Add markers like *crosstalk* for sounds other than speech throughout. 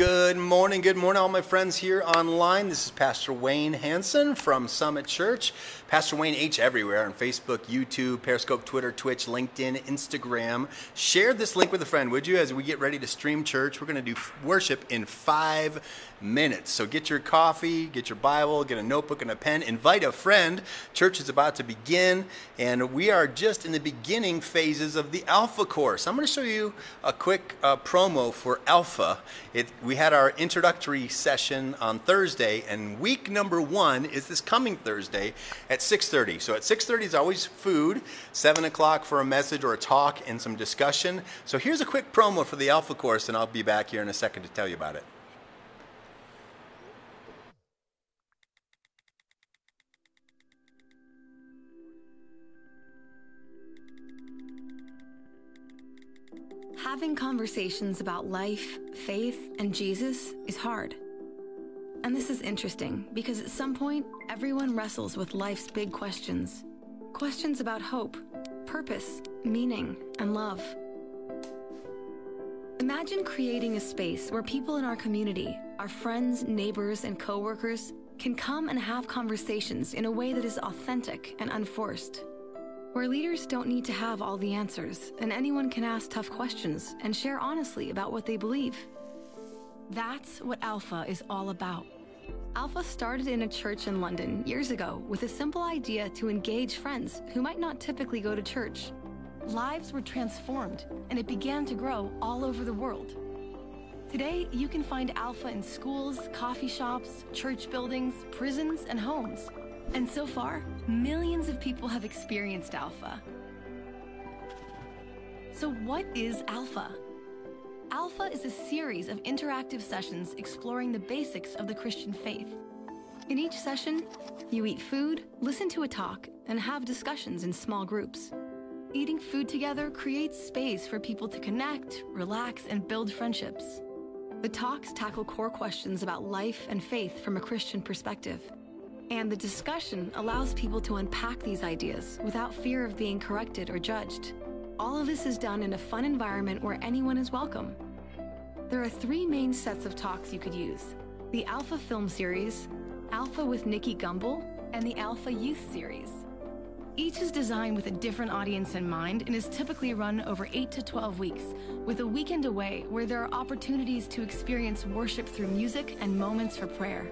Good morning, good morning, all my friends here online. This is Pastor Wayne Hanson from Summit Church. Pastor Wayne H everywhere on Facebook, YouTube, Periscope, Twitter, Twitch, LinkedIn, Instagram. Share this link with a friend, would you, as we get ready to stream church. We're going to do worship in five minutes. So get your coffee, get your Bible, get a notebook and a pen, invite a friend. Church is about to begin, and we are just in the beginning phases of the Alpha course. I'm going to show you a quick uh, promo for Alpha. It, we had our introductory session on Thursday, and week number one is this coming Thursday at at 6.30. So at 6.30 is always food, 7 o'clock for a message or a talk and some discussion. So here's a quick promo for the Alpha course, and I'll be back here in a second to tell you about it. Having conversations about life, faith, and Jesus is hard. And this is interesting because at some point, everyone wrestles with life's big questions. Questions about hope, purpose, meaning, and love. Imagine creating a space where people in our community, our friends, neighbors, and coworkers, can come and have conversations in a way that is authentic and unforced. Where leaders don't need to have all the answers, and anyone can ask tough questions and share honestly about what they believe. That's what Alpha is all about. Alpha started in a church in London years ago with a simple idea to engage friends who might not typically go to church. Lives were transformed, and it began to grow all over the world. Today, you can find Alpha in schools, coffee shops, church buildings, prisons, and homes. And so far, millions of people have experienced Alpha. So, what is Alpha? Alpha is a series of interactive sessions exploring the basics of the Christian faith. In each session, you eat food, listen to a talk, and have discussions in small groups. Eating food together creates space for people to connect, relax, and build friendships. The talks tackle core questions about life and faith from a Christian perspective. And the discussion allows people to unpack these ideas without fear of being corrected or judged. All of this is done in a fun environment where anyone is welcome. There are three main sets of talks you could use the Alpha Film Series, Alpha with Nicky Gumbel, and the Alpha Youth Series. Each is designed with a different audience in mind and is typically run over 8 to 12 weeks, with a weekend away where there are opportunities to experience worship through music and moments for prayer.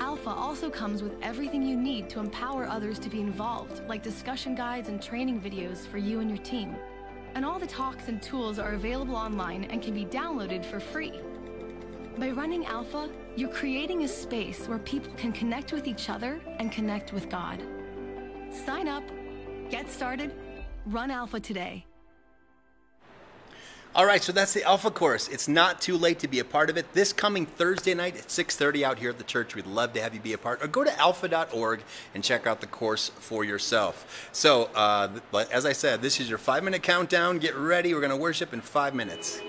Alpha also comes with everything you need to empower others to be involved, like discussion guides and training videos for you and your team and all the talks and tools are available online and can be downloaded for free. By running Alpha, you're creating a space where people can connect with each other and connect with God. Sign up, get started, run Alpha today. All right, so that's the Alpha course. It's not too late to be a part of it. This coming Thursday night at 6:30 out here at the church. We'd love to have you be a part. Or go to alpha.org and check out the course for yourself. So, uh, but as I said, this is your five-minute countdown. Get ready. We're going to worship in five minutes.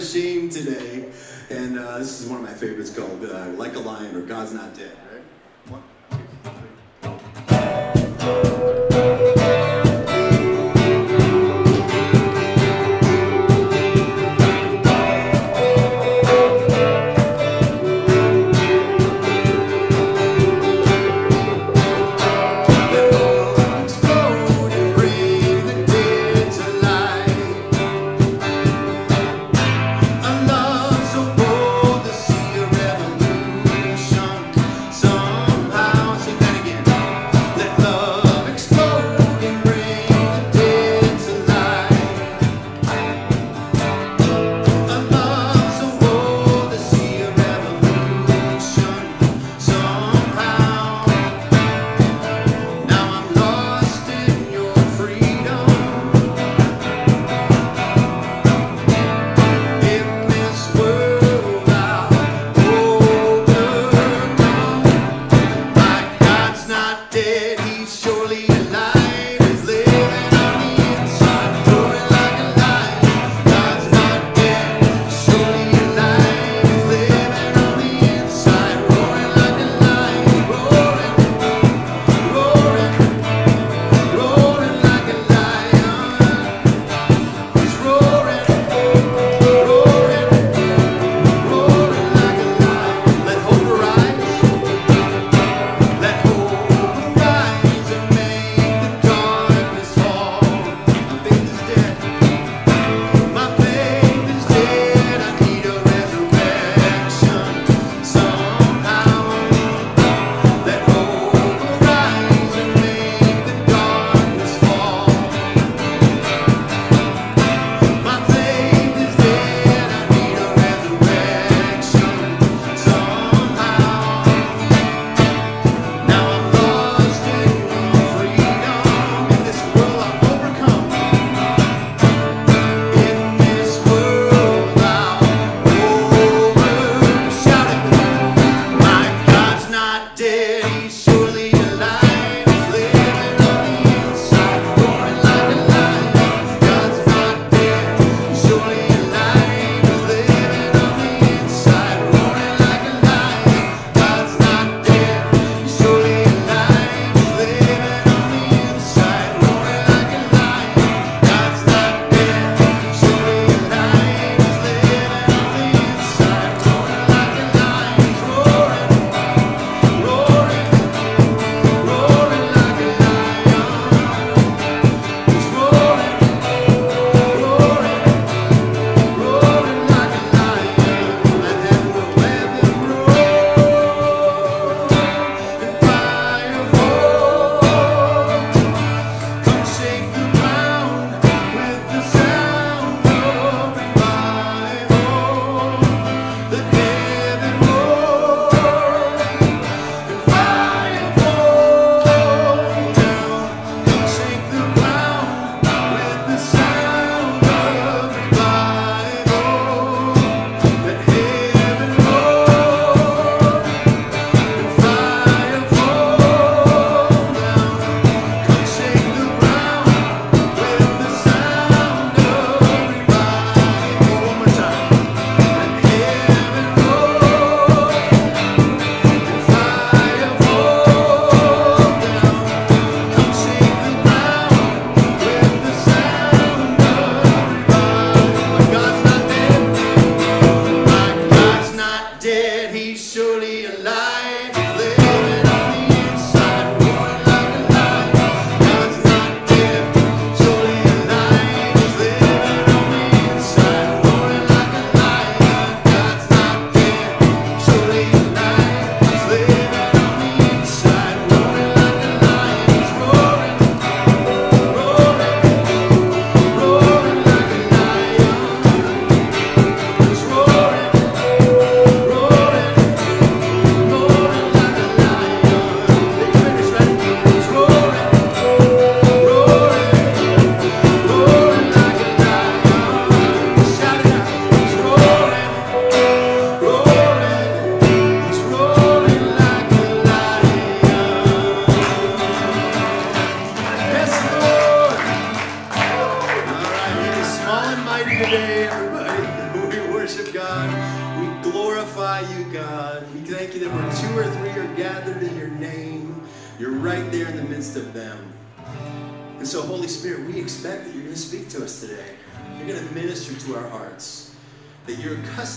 Hashem today. And uh, this is one of my favorites called uh, Like a Lion or God's Not Dead.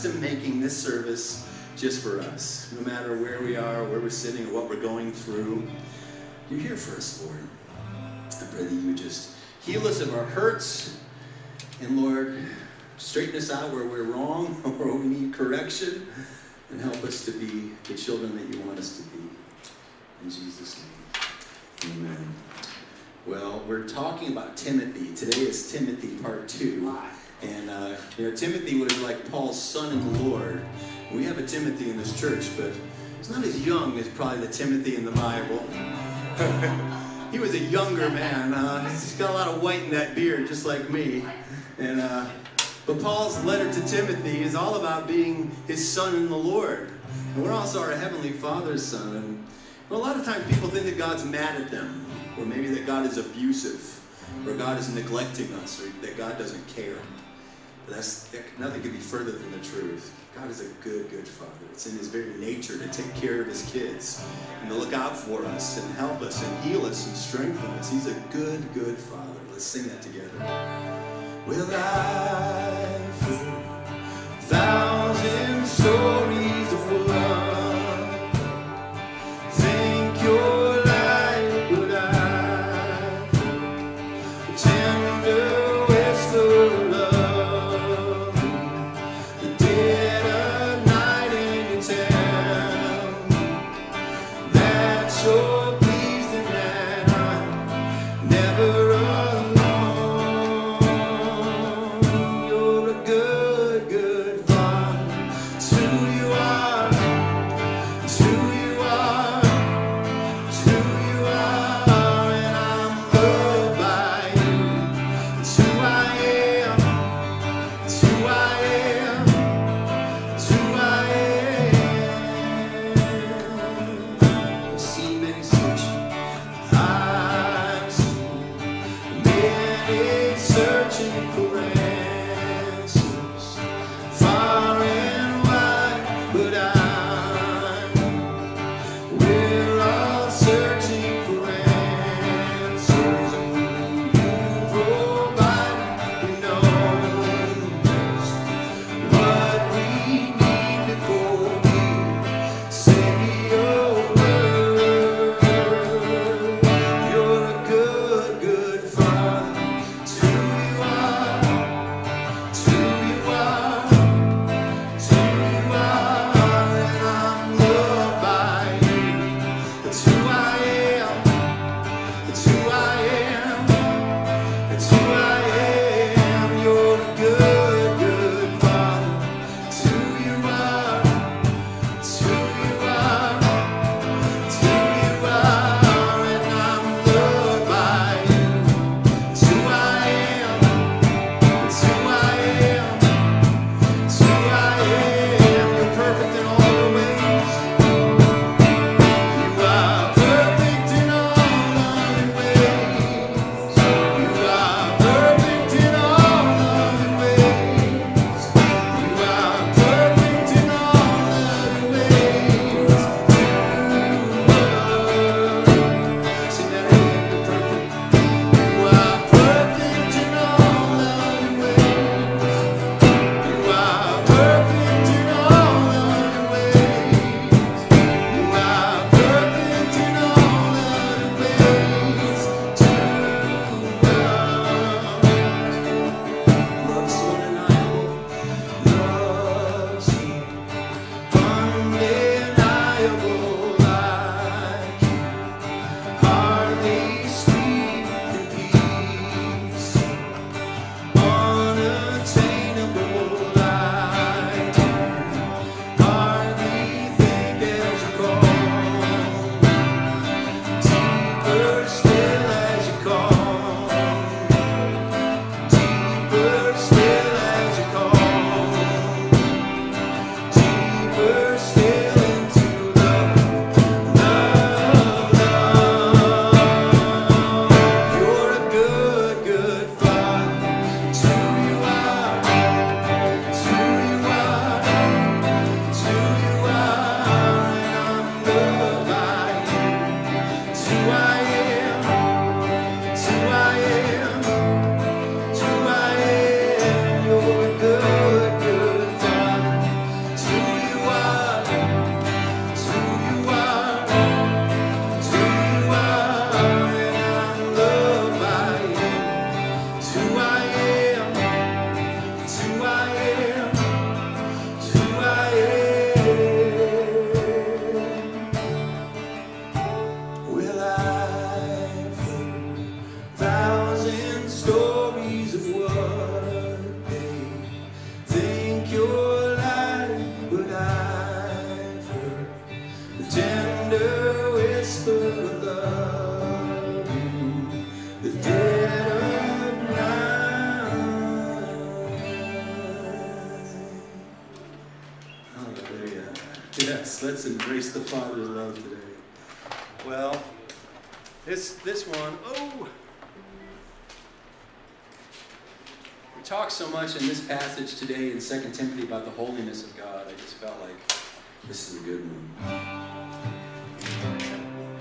Custom making this service just for us. No matter where we are, where we're sitting, or what we're going through, you're here for us, Lord. I pray that you would just heal us of our hurts. And Lord, straighten us out where we're wrong or *laughs* where we need correction. And help us to be the children that you want us to be. In Jesus' name. Amen. Well, we're talking about Timothy. Today is Timothy part two. And, uh, you know, Timothy was like Paul's son in the Lord. We have a Timothy in this church, but he's not as young as probably the Timothy in the Bible. *laughs* he was a younger man. Uh, he's got a lot of white in that beard, just like me. And uh, but Paul's letter to Timothy is all about being his son in the Lord. And we're also our heavenly Father's son. And a lot of times people think that God's mad at them, or maybe that God is abusive, or God is neglecting us, or that God doesn't care. That's that, nothing could be further than the truth. God is a good, good Father. It's in His very nature to take care of His kids and to look out for us and help us and heal us and strengthen us. He's a good, good Father. Let's sing that together. Will I've heard thousand Well, this this one, oh. We talk so much in this passage today in 2 Timothy about the holiness of God. I just felt like This is a good one.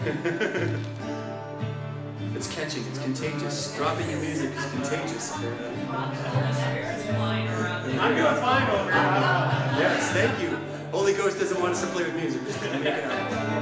*laughs* it's catching, it's contagious. Dropping your music is contagious. I'm gonna find over here. Yes, thank you. Holy Ghost doesn't want us to play with music. *laughs* *laughs*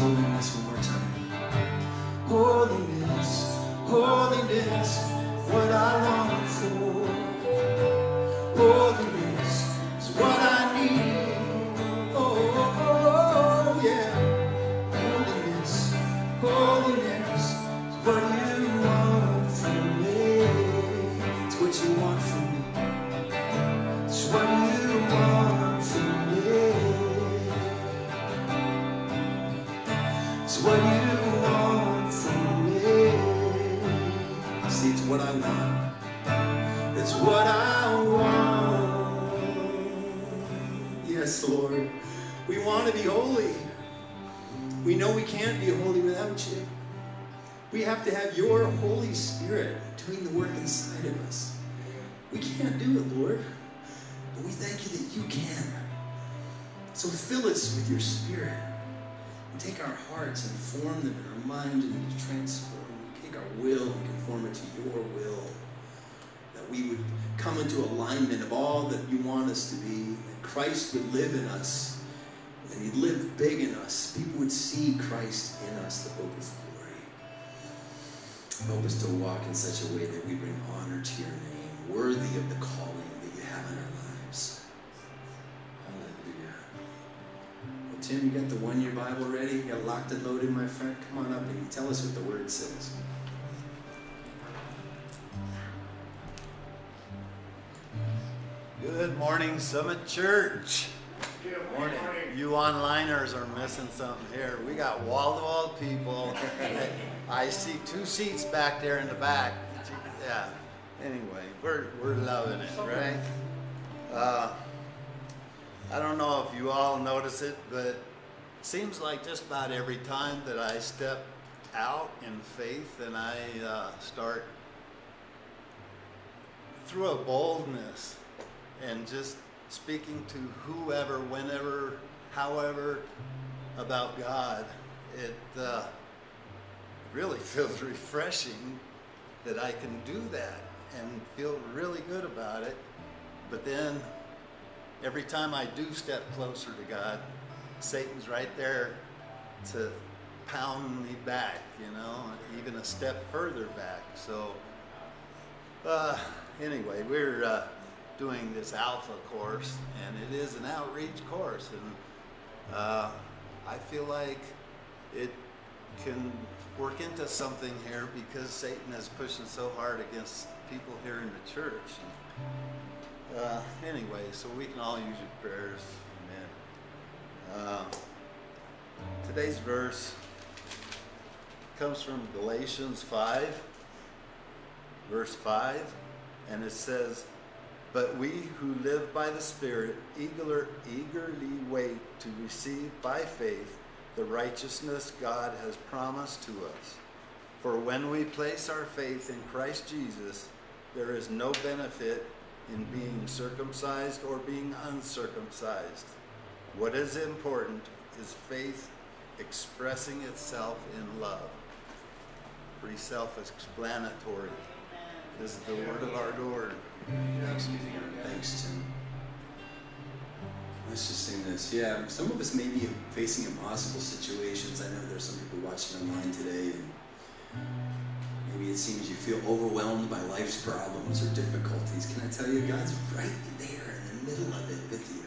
holiness Help us to walk in such a way that we bring honor to your name, worthy of the calling that you have in our lives. Hallelujah. Well, Tim, you got the one year Bible ready? You got locked and loaded, my friend? Come on up and tell us what the word says. Good morning, Summit Church. Good Morning. You onliners are missing something here. We got wall-to-wall people. *laughs* I see two seats back there in the back. Yeah. Anyway, we're we're loving it, right? Uh, I don't know if you all notice it, but seems like just about every time that I step out in faith and I uh, start through a boldness and just speaking to whoever, whenever, however about God, it uh, really feels refreshing that I can do that and feel really good about it. But then every time I do step closer to God, Satan's right there to pound me back, you know, even a step further back. So, uh, anyway, we're uh, doing this Alpha course, and it is an outreach course, and uh, I feel like it can work into something here because Satan is pushing so hard against people here in the church. Uh, anyway, so we can all use your prayers. Amen. Uh, today's verse comes from Galatians 5, verse 5, and it says, But we who live by the Spirit eager, eagerly wait to receive by faith the righteousness God has promised to us. For when we place our faith in Christ Jesus, there is no benefit in being circumcised or being uncircumcised. What is important is faith expressing itself in love. Pretty self explanatory. This is the word of our Lord. Thanks, Thanks, Tim. Let's just sing this. Yeah, some of us may be facing impossible situations. I know there's some people watching online today, and maybe it seems you feel overwhelmed by life's problems or difficulties. Can I tell you, God's right there in the middle of it with you.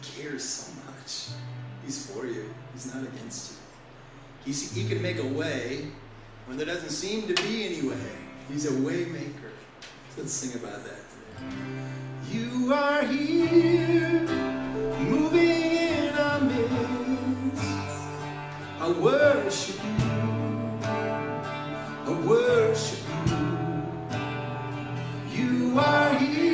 He cares so much. He's for you. He's not against you. He's, he can make a way when there doesn't seem to be any way. He's a way maker. Let's sing about that today. You are here, moving in. I worship you. I worship you. You are here,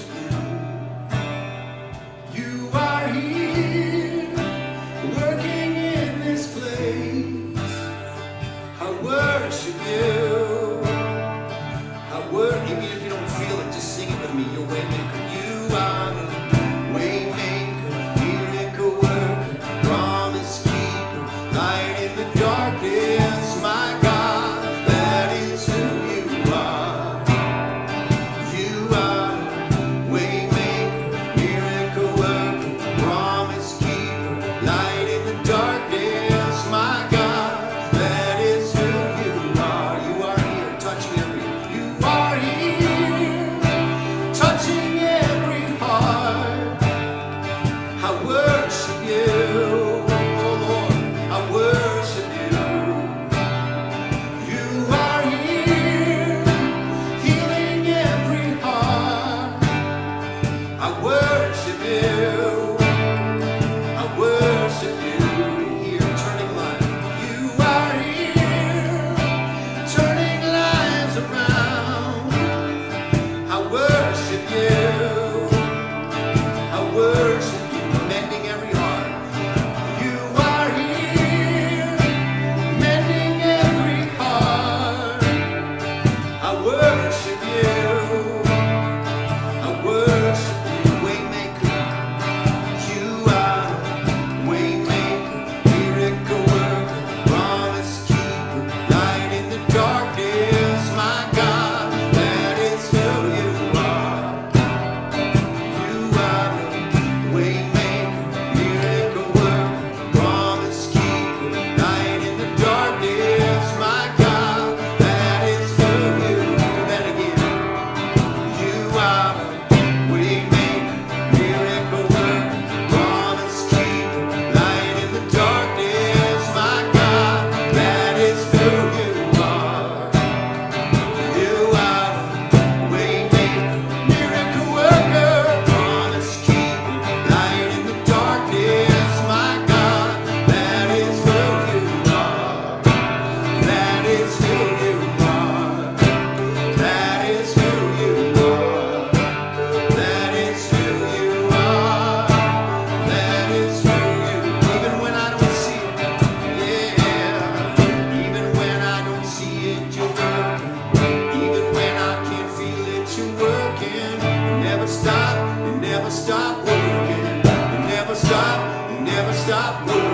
never stop moving.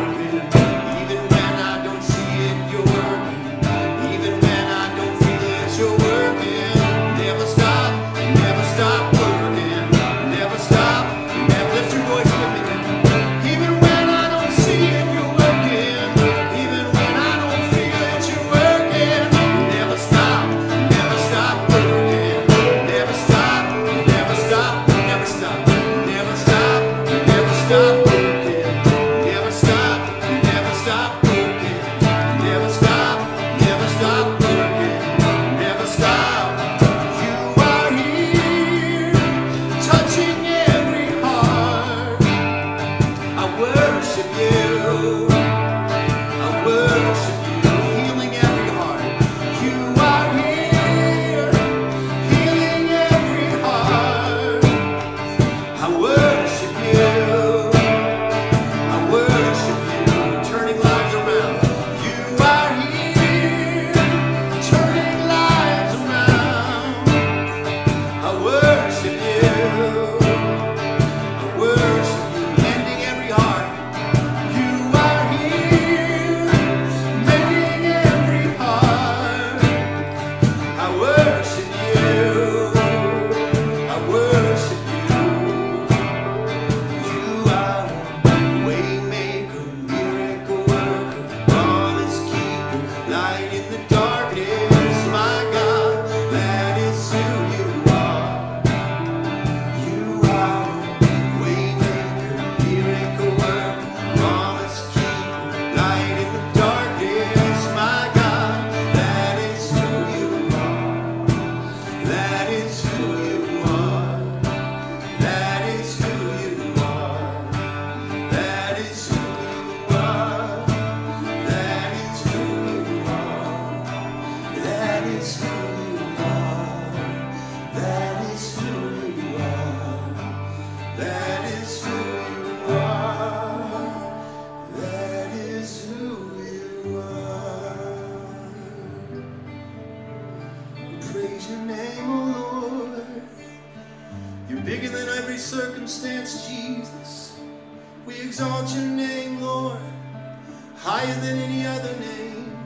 Higher than any other name.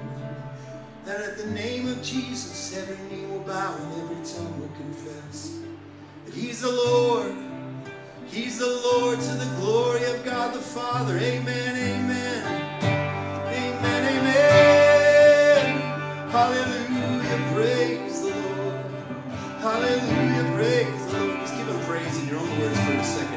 That at the name of Jesus, every knee will bow and every tongue will confess that He's the Lord. He's the Lord to the glory of God the Father. Amen, amen. Amen, amen. Hallelujah, praise the Lord. Hallelujah, praise the Lord. Just give him praise in your own words for a second.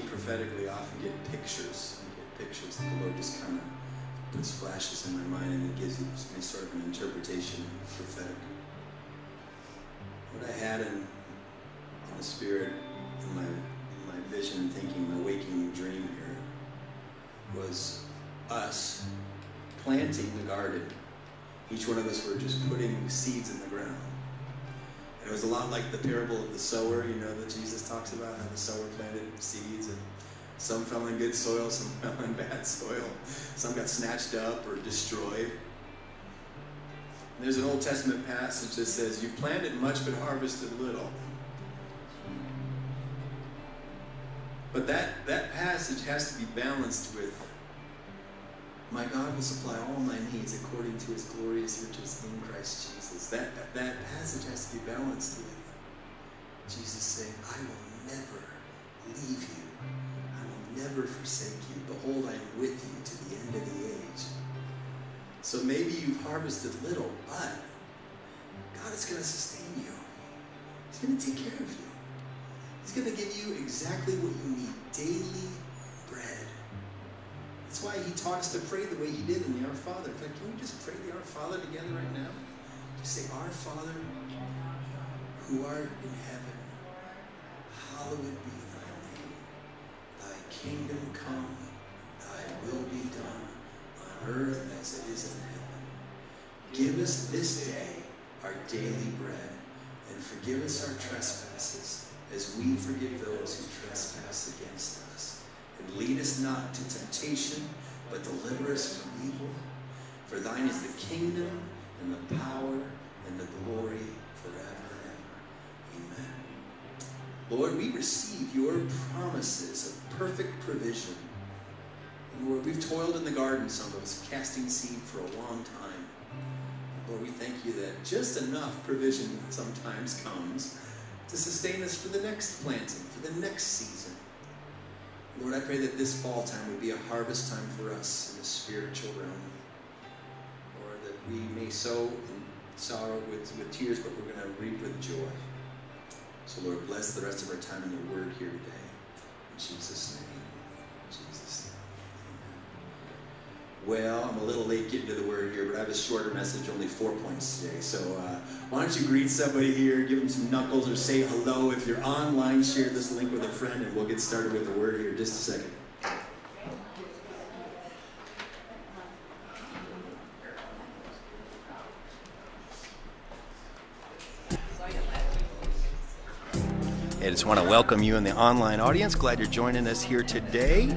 Prophetically, I often get pictures. I get pictures that the Lord just kind of puts flashes in my mind and it gives me sort of an interpretation of prophetic. What I had in, in the spirit, in my, in my vision, thinking, my waking dream here, was us planting the garden. Each one of us were just putting seeds in the ground. It was a lot like the parable of the sower, you know, that Jesus talks about, how the sower planted seeds and some fell in good soil, *laughs* some fell in bad soil, some got snatched up or destroyed. And there's an Old Testament passage that says, You planted much but harvested little. But that, that passage has to be balanced with my God will supply all my needs according to his glorious riches in Christ Jesus. That, that, that passage has to be balanced with Jesus saying, I will never leave you. I will never forsake you. Behold, I am with you to the end of the age. So maybe you've harvested little, but God is going to sustain you. He's going to take care of you. He's going to give you exactly what you need daily. That's why he taught us to pray the way he did in the Our Father. In fact, can we just pray the Our Father together right now? Just say, Our Father, who art in heaven, hallowed be thy name. Thy kingdom come, thy will be done, on earth as it is in heaven. Give us this day our daily bread, and forgive us our trespasses, as we forgive those who trespass against us. And lead us not to temptation, but deliver us from evil. For thine is the kingdom, and the power, and the glory forever and ever. Amen. Lord, we receive your promises of perfect provision. And Lord, we've toiled in the garden, some of us, casting seed for a long time. Lord, we thank you that just enough provision sometimes comes to sustain us for the next planting, for the next season. Lord, I pray that this fall time would be a harvest time for us in the spiritual realm. Lord, that we may sow in sorrow with, with tears, but we're going to reap with joy. So, Lord, bless the rest of our time in your word here today. In Jesus' name. In Jesus' name. Amen. Well, I'm a little late getting to the word here, but I have a shorter message, only four points today. So, uh, why don't you greet somebody here, give them some knuckles, or say hello. If you're online, share this link with a friend, and we'll get started with the word here in just a second. I just want to welcome you in the online audience. Glad you're joining us here today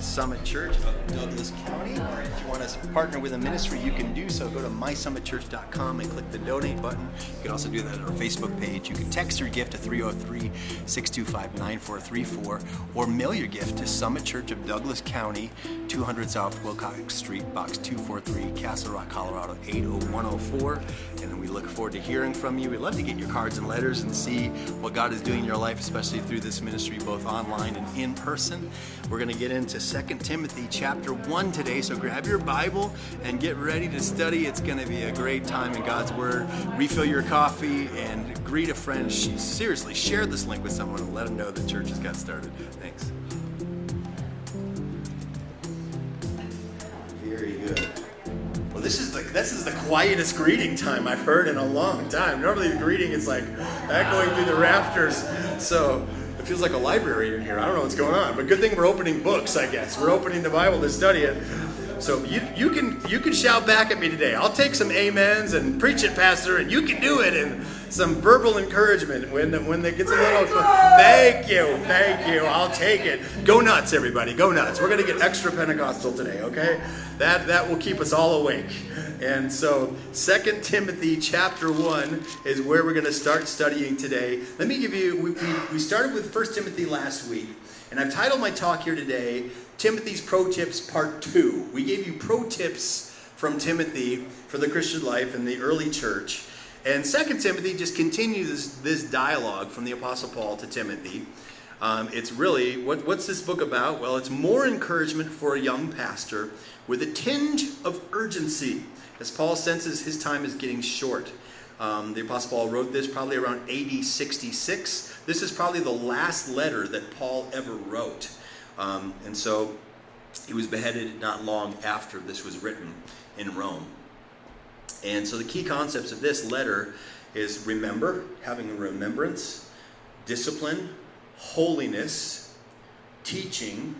at Summit Church of Douglas County. If you want to partner with a ministry, you can do so. Go to mysummitchurch.com and click the donate button. You can also do that on our Facebook page. You can text your gift to 303 625 9434 or mail your gift to Summit Church of Douglas County, 200 South Wilcox Street, Box 243, Castle Rock, Colorado 80104. And we look forward to hearing from you. We'd love to get your cards and letters and see what God is doing in your life, especially through this ministry, both online and in person. We're going to get into 2 Timothy chapter 1 today, so grab your Bible and get ready to study. It's going to be a great time in God's Word. Refill your coffee and greet a friend. Seriously, share this link with someone and let them know the church has got started. Thanks. Very good. Well, this is the this is the quietest greeting time I've heard in a long time. Normally, the greeting is like echoing through the rafters. So feels like a library in here. I don't know what's going on, but good thing we're opening books. I guess we're opening the Bible to study it. So you, you can you can shout back at me today. I'll take some amens and preach it, Pastor, and you can do it. And some verbal encouragement when when it gets a little. Thank you, thank you. I'll take it. Go nuts, everybody. Go nuts. We're gonna get extra Pentecostal today. Okay, that that will keep us all awake. And so, Second Timothy chapter one is where we're gonna start studying today. Let me give you. We, we, we started with First Timothy last week, and I've titled my talk here today Timothy's Pro Tips Part 2. We gave you pro tips from Timothy for the Christian life in the early church. And Second Timothy just continues this dialogue from the Apostle Paul to Timothy. Um, it's really, what, what's this book about? Well, it's more encouragement for a young pastor with a tinge of urgency as Paul senses his time is getting short. Um, the Apostle Paul wrote this probably around AD 66. This is probably the last letter that Paul ever wrote. Um, and so he was beheaded not long after this was written in Rome. And so the key concepts of this letter is remember, having a remembrance, discipline, holiness, teaching,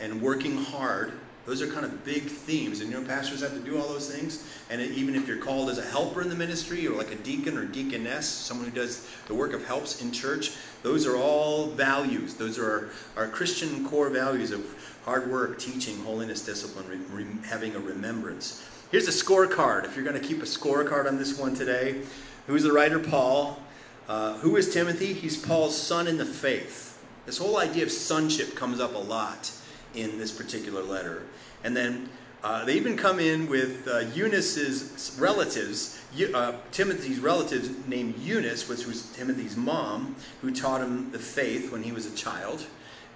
and working hard. Those are kind of big themes. And you know, pastors have to do all those things. And even if you're called as a helper in the ministry or like a deacon or deaconess, someone who does the work of helps in church, those are all values. Those are our, our Christian core values of hard work, teaching, holiness, discipline, re- re- having a remembrance. Here's a scorecard. If you're going to keep a scorecard on this one today, who's the writer? Paul. Uh, who is Timothy? He's Paul's son in the faith. This whole idea of sonship comes up a lot in this particular letter. And then uh, they even come in with uh, Eunice's relatives, uh, Timothy's relatives named Eunice, which was Timothy's mom, who taught him the faith when he was a child.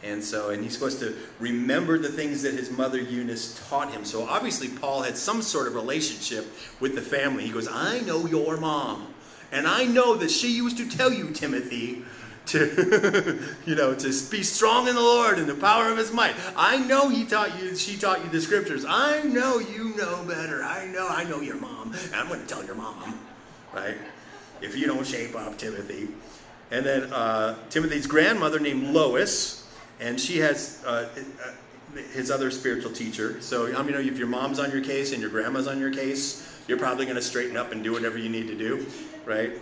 And so, and he's supposed to remember the things that his mother Eunice taught him. So obviously, Paul had some sort of relationship with the family. He goes, I know your mom. And I know that she used to tell you, Timothy, to *laughs* you know to be strong in the Lord and the power of His might. I know He taught you. She taught you the scriptures. I know you know better. I know. I know your mom, and I'm going to tell your mom, right? If you don't shape up, Timothy. And then uh, Timothy's grandmother named Lois and she has uh, his other spiritual teacher. So I mean, if your mom's on your case and your grandma's on your case, you're probably going to straighten up and do whatever you need to do, right?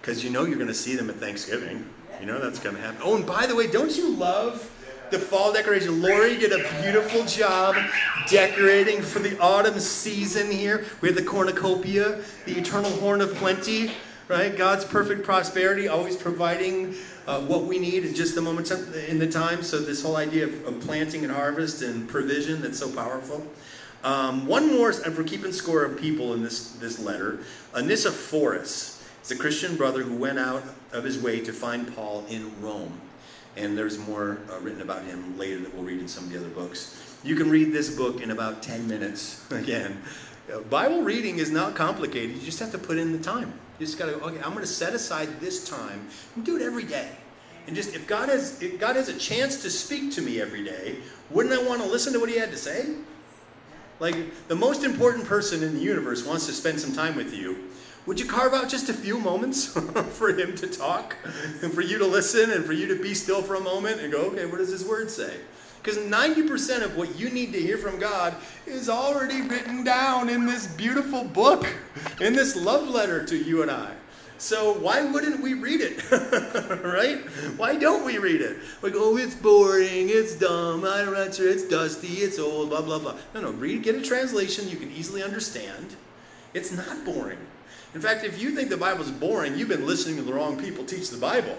Because you know you're going to see them at Thanksgiving. You know that's going to happen. Oh, and by the way, don't you love the fall decoration? Lori did a beautiful job decorating for the autumn season here. We have the cornucopia, the eternal horn of plenty, right? God's perfect prosperity, always providing uh, what we need in just the moment in the time. So this whole idea of, of planting and harvest and provision that's so powerful. Um, one more, and we're keeping score of people in this, this letter. Onesiphorus is a Christian brother who went out of his way to find Paul in Rome. And there's more uh, written about him later that we'll read in some of the other books. You can read this book in about 10 minutes. *laughs* Again, uh, Bible reading is not complicated. You just have to put in the time. You just got to, okay, I'm going to set aside this time and do it every day. And just if God has if God has a chance to speak to me every day, wouldn't I want to listen to what he had to say? Like the most important person in the universe wants to spend some time with you. Would you carve out just a few moments *laughs* for him to talk and for you to listen and for you to be still for a moment and go, okay, what does his word say? Because 90% of what you need to hear from God is already written down in this beautiful book, in this love letter to you and I. So why wouldn't we read it? *laughs* right? Why don't we read it? Like, oh, it's boring, it's dumb, I don't sure, it's dusty, it's old, blah, blah, blah. No, no, read, get a translation you can easily understand. It's not boring. In fact, if you think the Bible's boring, you've been listening to the wrong people teach the Bible.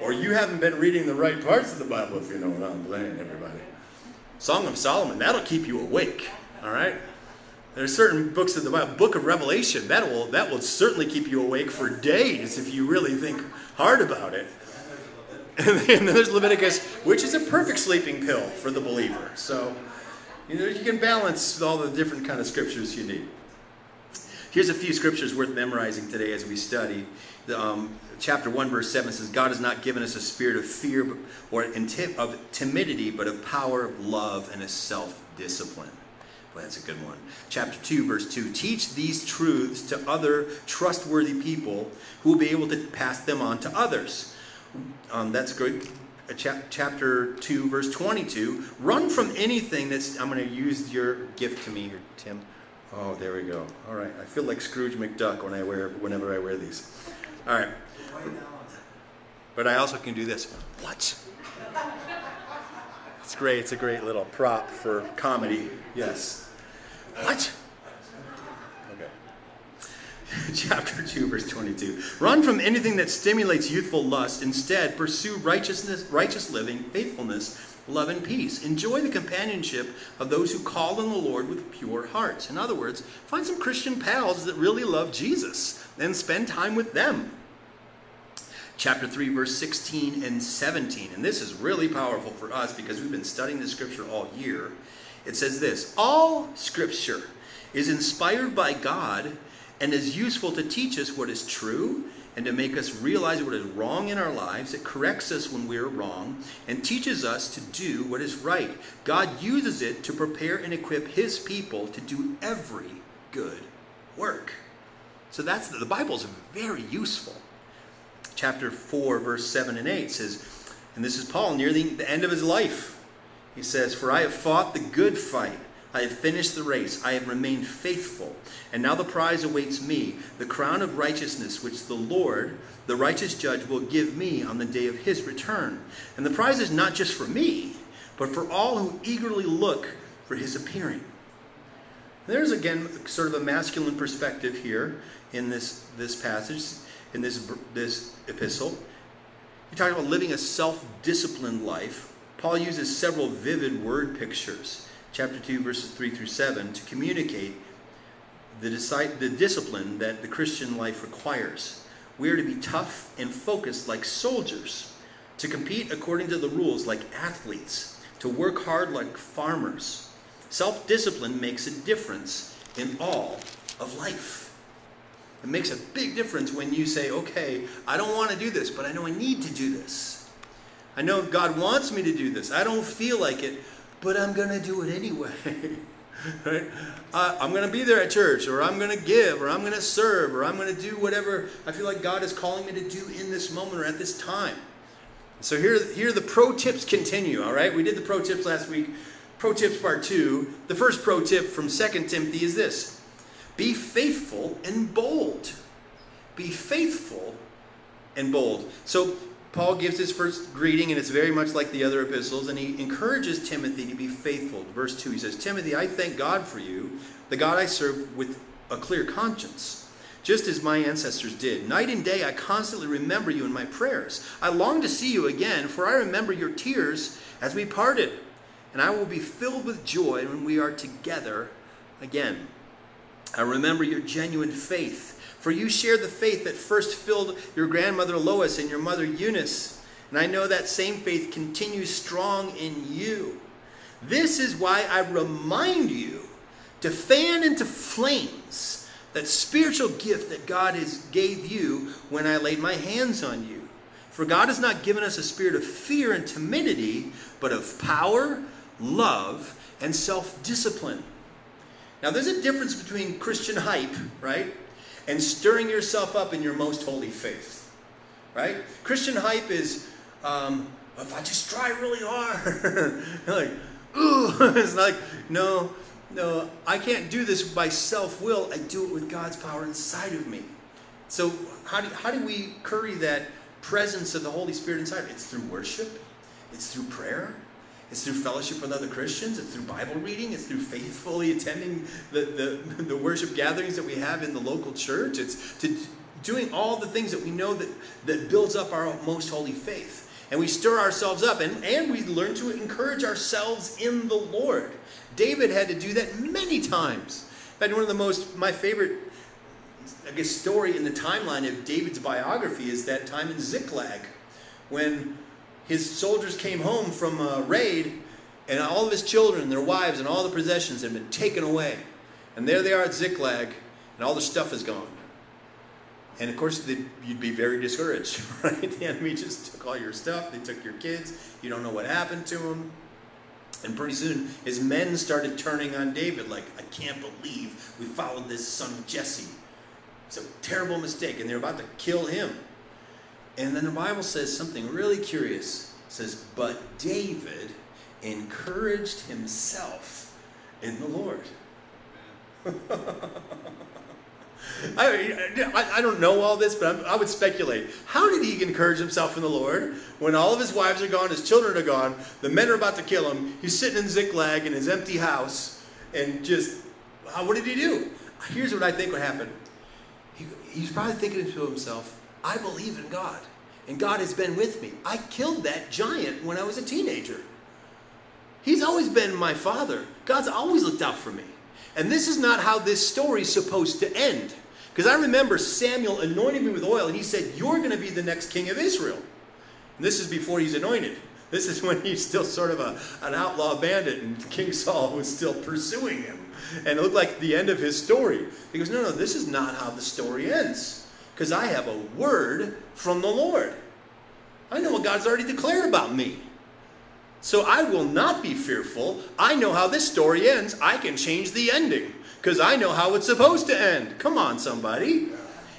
Or you haven't been reading the right parts of the Bible, if you know what I'm saying, everybody. Song of Solomon, that'll keep you awake, all right? There's certain books of the Bible, Book of Revelation, that will that will certainly keep you awake for days if you really think hard about it. *laughs* And then there's Leviticus, which is a perfect sleeping pill for the believer. So you know you can balance all the different kind of scriptures you need. Here's a few scriptures worth memorizing today as we study. Um, chapter 1, verse 7 says, God has not given us a spirit of fear or of timidity, but of power, of love, and a self discipline. Well, that's a good one. Chapter 2, verse 2 Teach these truths to other trustworthy people who will be able to pass them on to others. Um, that's good. Chapter 2, verse 22 Run from anything that's. I'm going to use your gift to me here, Tim. Oh, there we go. All right. I feel like Scrooge McDuck when I wear whenever I wear these. All right. But I also can do this. What? It's great. It's a great little prop for comedy. Yes. What? Okay. *laughs* Chapter 2, verse 22. Run from anything that stimulates youthful lust. Instead, pursue righteousness, righteous living, faithfulness, love, and peace. Enjoy the companionship of those who call on the Lord with pure hearts. In other words, find some Christian pals that really love Jesus and spend time with them chapter 3, verse 16 and 17. And this is really powerful for us because we've been studying the scripture all year. It says this All scripture is inspired by God and is useful to teach us what is true and to make us realize what is wrong in our lives. It corrects us when we are wrong and teaches us to do what is right. God uses it to prepare and equip his people to do every good work. So that's the Bible is very useful chapter 4, verse 7 and 8 says, and this is Paul near the, the end of his life. He says, For I have fought the good fight. I have finished the race. I have remained faithful. And now the prize awaits me, the crown of righteousness, which the Lord, the righteous judge, will give me on the day of his return. And the prize is not just for me, but for all who eagerly look for his appearing. There's again sort of a masculine perspective here in this, this passage in this, this epistle. He talks about living a self disciplined life. Paul uses several vivid word pictures, chapter 2, verses 3 through 7, to communicate the, the discipline that the Christian life requires. We are to be tough and focused like soldiers, to compete according to the rules like athletes, to work hard like farmers. Self discipline makes a difference in all of life. It makes a big difference when you say, okay, I don't want to do this, but I know I need to do this. I know God wants me to do this. I don't feel like it, but I'm going to do it anyway. *laughs* right? I'm going to be there at church, or I'm going to give, or I'm going to serve, or I'm going to do whatever I feel like God is calling me to do in this moment or at this time. So here, here the pro tips continue, all right? We did the pro tips last week. Pro tips part two. The first pro tip from 2 Timothy is this be faithful and bold. Be faithful and bold. So Paul gives his first greeting, and it's very much like the other epistles, and he encourages Timothy to be faithful. Verse 2, he says, Timothy, I thank God for you, the God I serve with a clear conscience, just as my ancestors did. Night and day I constantly remember you in my prayers. I long to see you again, for I remember your tears as we parted, and I will be filled with joy when we are together again. I remember your genuine faith, for you share the faith that first filled your grandmother Lois and your mother Eunice. And I know that same faith continues strong in you. This is why I remind you to fan into flames that spiritual gift that God has gave you when I laid my hands on you. For God has not given us a spirit of fear and timidity, but of power, love, and self-discipline. Now, there's a difference between Christian hype, right, and stirring yourself up in your most holy faith, right? Christian hype is, um, if I just try really hard, *laughs* like, ooh, *laughs* it's like, no, no, I can't do this by self will. I do it with God's power inside of me. So, how do, how do we curry that presence of the Holy Spirit inside? It's through worship, it's through prayer, it's through fellowship with other Christians. It's through Bible reading. It's through faithfully attending the, the, the worship gatherings that we have in the local church. It's to doing all the things that we know that, that builds up our most holy faith. And we stir ourselves up and, and we learn to encourage ourselves in the Lord. David had to do that many times. In fact, one of the most, my favorite, I guess, story in the timeline of David's biography is that time in Ziklag when his soldiers came home from a raid, and all of his children, their wives, and all the possessions had been taken away. And there they are at Ziklag, and all the stuff is gone. And of course, you'd be very discouraged, *laughs* right? The enemy just took all your stuff, they took your kids, you don't know what happened to them. And pretty soon, his men started turning on David, like, I can't believe we followed this son of Jesse. It's a terrible mistake, and they're about to kill him. And then the Bible says something really curious. It says, But David encouraged himself in the Lord. *laughs* I, I, don't know all this, but i would speculate. How did he encourage himself in the Lord when all of his wives are gone, his children are gone, the men are about to kill him? He's sitting in Ziklag in his empty house, and just, what did he do? Here's what I think would happen. He, he's probably thinking to himself, I believe in God, and God has been with me. I killed that giant when I was a teenager. He's always been my father. God's always looked out for me. And this is not how this story is supposed to end. Because I remember Samuel anointed me with oil, and he said, You're going to be the next king of Israel. And this is before he's anointed. This is when he's still sort of a, an outlaw bandit, and King Saul was still pursuing him. And it looked like the end of his story. He goes, No, no, this is not how the story ends because I have a word from the Lord. I know what God's already declared about me. So I will not be fearful. I know how this story ends. I can change the ending because I know how it's supposed to end. Come on, somebody.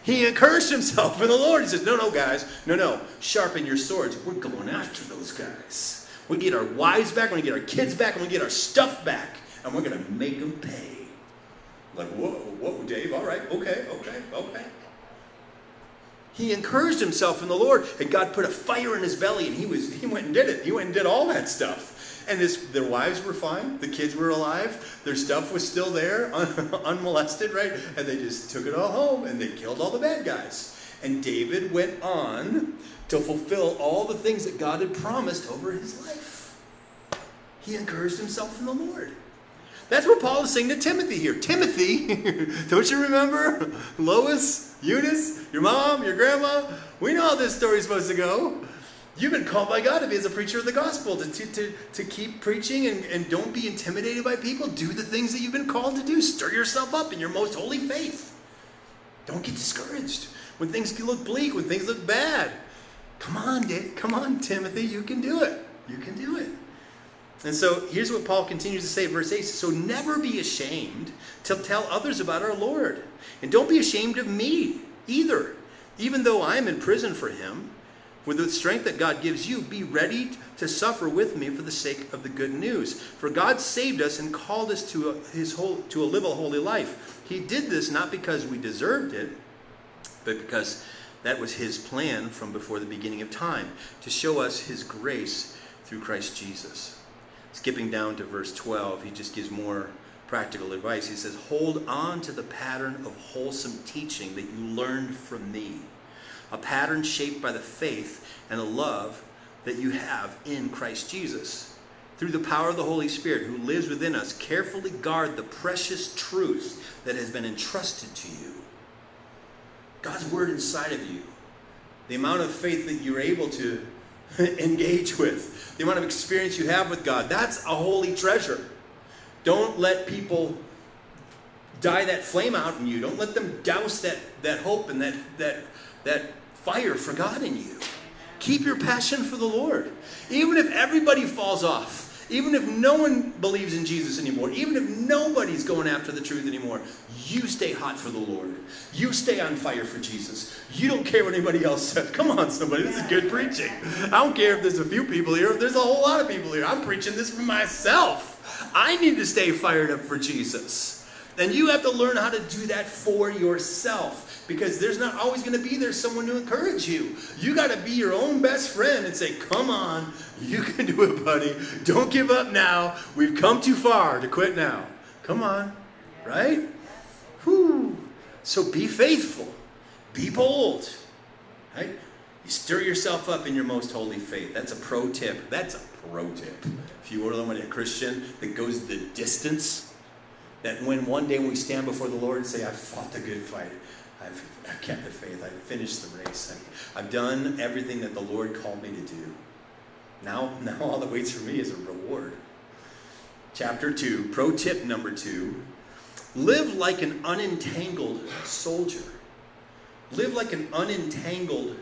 He encouraged himself in the Lord. He says, No, no, guys, no, no, sharpen your swords. We're going after those guys. We get our wives back, we're going to get our kids back, and we get our stuff back, and we're going to make them pay. Like, whoa, whoa, Dave, all right, okay, okay, okay. He encouraged himself in the Lord, and God put a fire in his belly, and he was he went and did it. He went and did all that stuff. And his, their wives were fine, the kids were alive, their stuff was still there, un, *laughs* unmolested, right? And they just took it all home, and they killed all the bad guys. And David went on to fulfill all the things that God had promised over his life. He encouraged himself in the Lord. That's what Paul is saying to Timothy here. Timothy, *laughs* don't you remember? Lois, Eunice, your mom, your grandma. We know how this story is supposed to go. You've been called by God to be as a preacher of the gospel, to, to, to, to keep preaching and, and don't be intimidated by people. Do the things that you've been called to do. Stir yourself up in your most holy faith. Don't get discouraged when things look bleak, when things look bad. Come on, Dave. Come on, Timothy. You can do it. You can do it. And so here's what Paul continues to say, verse 8 So never be ashamed to tell others about our Lord. And don't be ashamed of me either. Even though I am in prison for him, with the strength that God gives you, be ready to suffer with me for the sake of the good news. For God saved us and called us to a, his whole, to a live a holy life. He did this not because we deserved it, but because that was his plan from before the beginning of time, to show us his grace through Christ Jesus. Skipping down to verse 12, he just gives more practical advice. He says, Hold on to the pattern of wholesome teaching that you learned from me, a pattern shaped by the faith and the love that you have in Christ Jesus. Through the power of the Holy Spirit who lives within us, carefully guard the precious truth that has been entrusted to you. God's word inside of you, the amount of faith that you're able to *laughs* engage with, the amount of experience you have with God. That's a holy treasure. Don't let people die that flame out in you. Don't let them douse that, that hope and that, that, that fire for God in you. Keep your passion for the Lord. Even if everybody falls off, even if no one believes in Jesus anymore, even if nobody's going after the truth anymore, you stay hot for the Lord. You stay on fire for Jesus. You don't care what anybody else says. *laughs* Come on, somebody. This is good preaching. I don't care if there's a few people here, if there's a whole lot of people here. I'm preaching this for myself. I need to stay fired up for Jesus. then you have to learn how to do that for yourself because there's not always going to be there someone to encourage you. You got to be your own best friend and say, "Come on, you can do it, buddy. Don't give up now. We've come too far to quit now. Come on." Right? Whew. So be faithful. Be bold. Right? You stir yourself up in your most holy faith. That's a pro tip. That's a pro tip. If you were a Christian that goes the distance, that when one day we stand before the Lord and say, I've fought the good fight, I've, I've kept the faith, I've finished the race, I've, I've done everything that the Lord called me to do. Now, *laughs* now all that waits for me is a reward. Chapter 2, pro tip number 2 live like an unentangled soldier. Live like an unentangled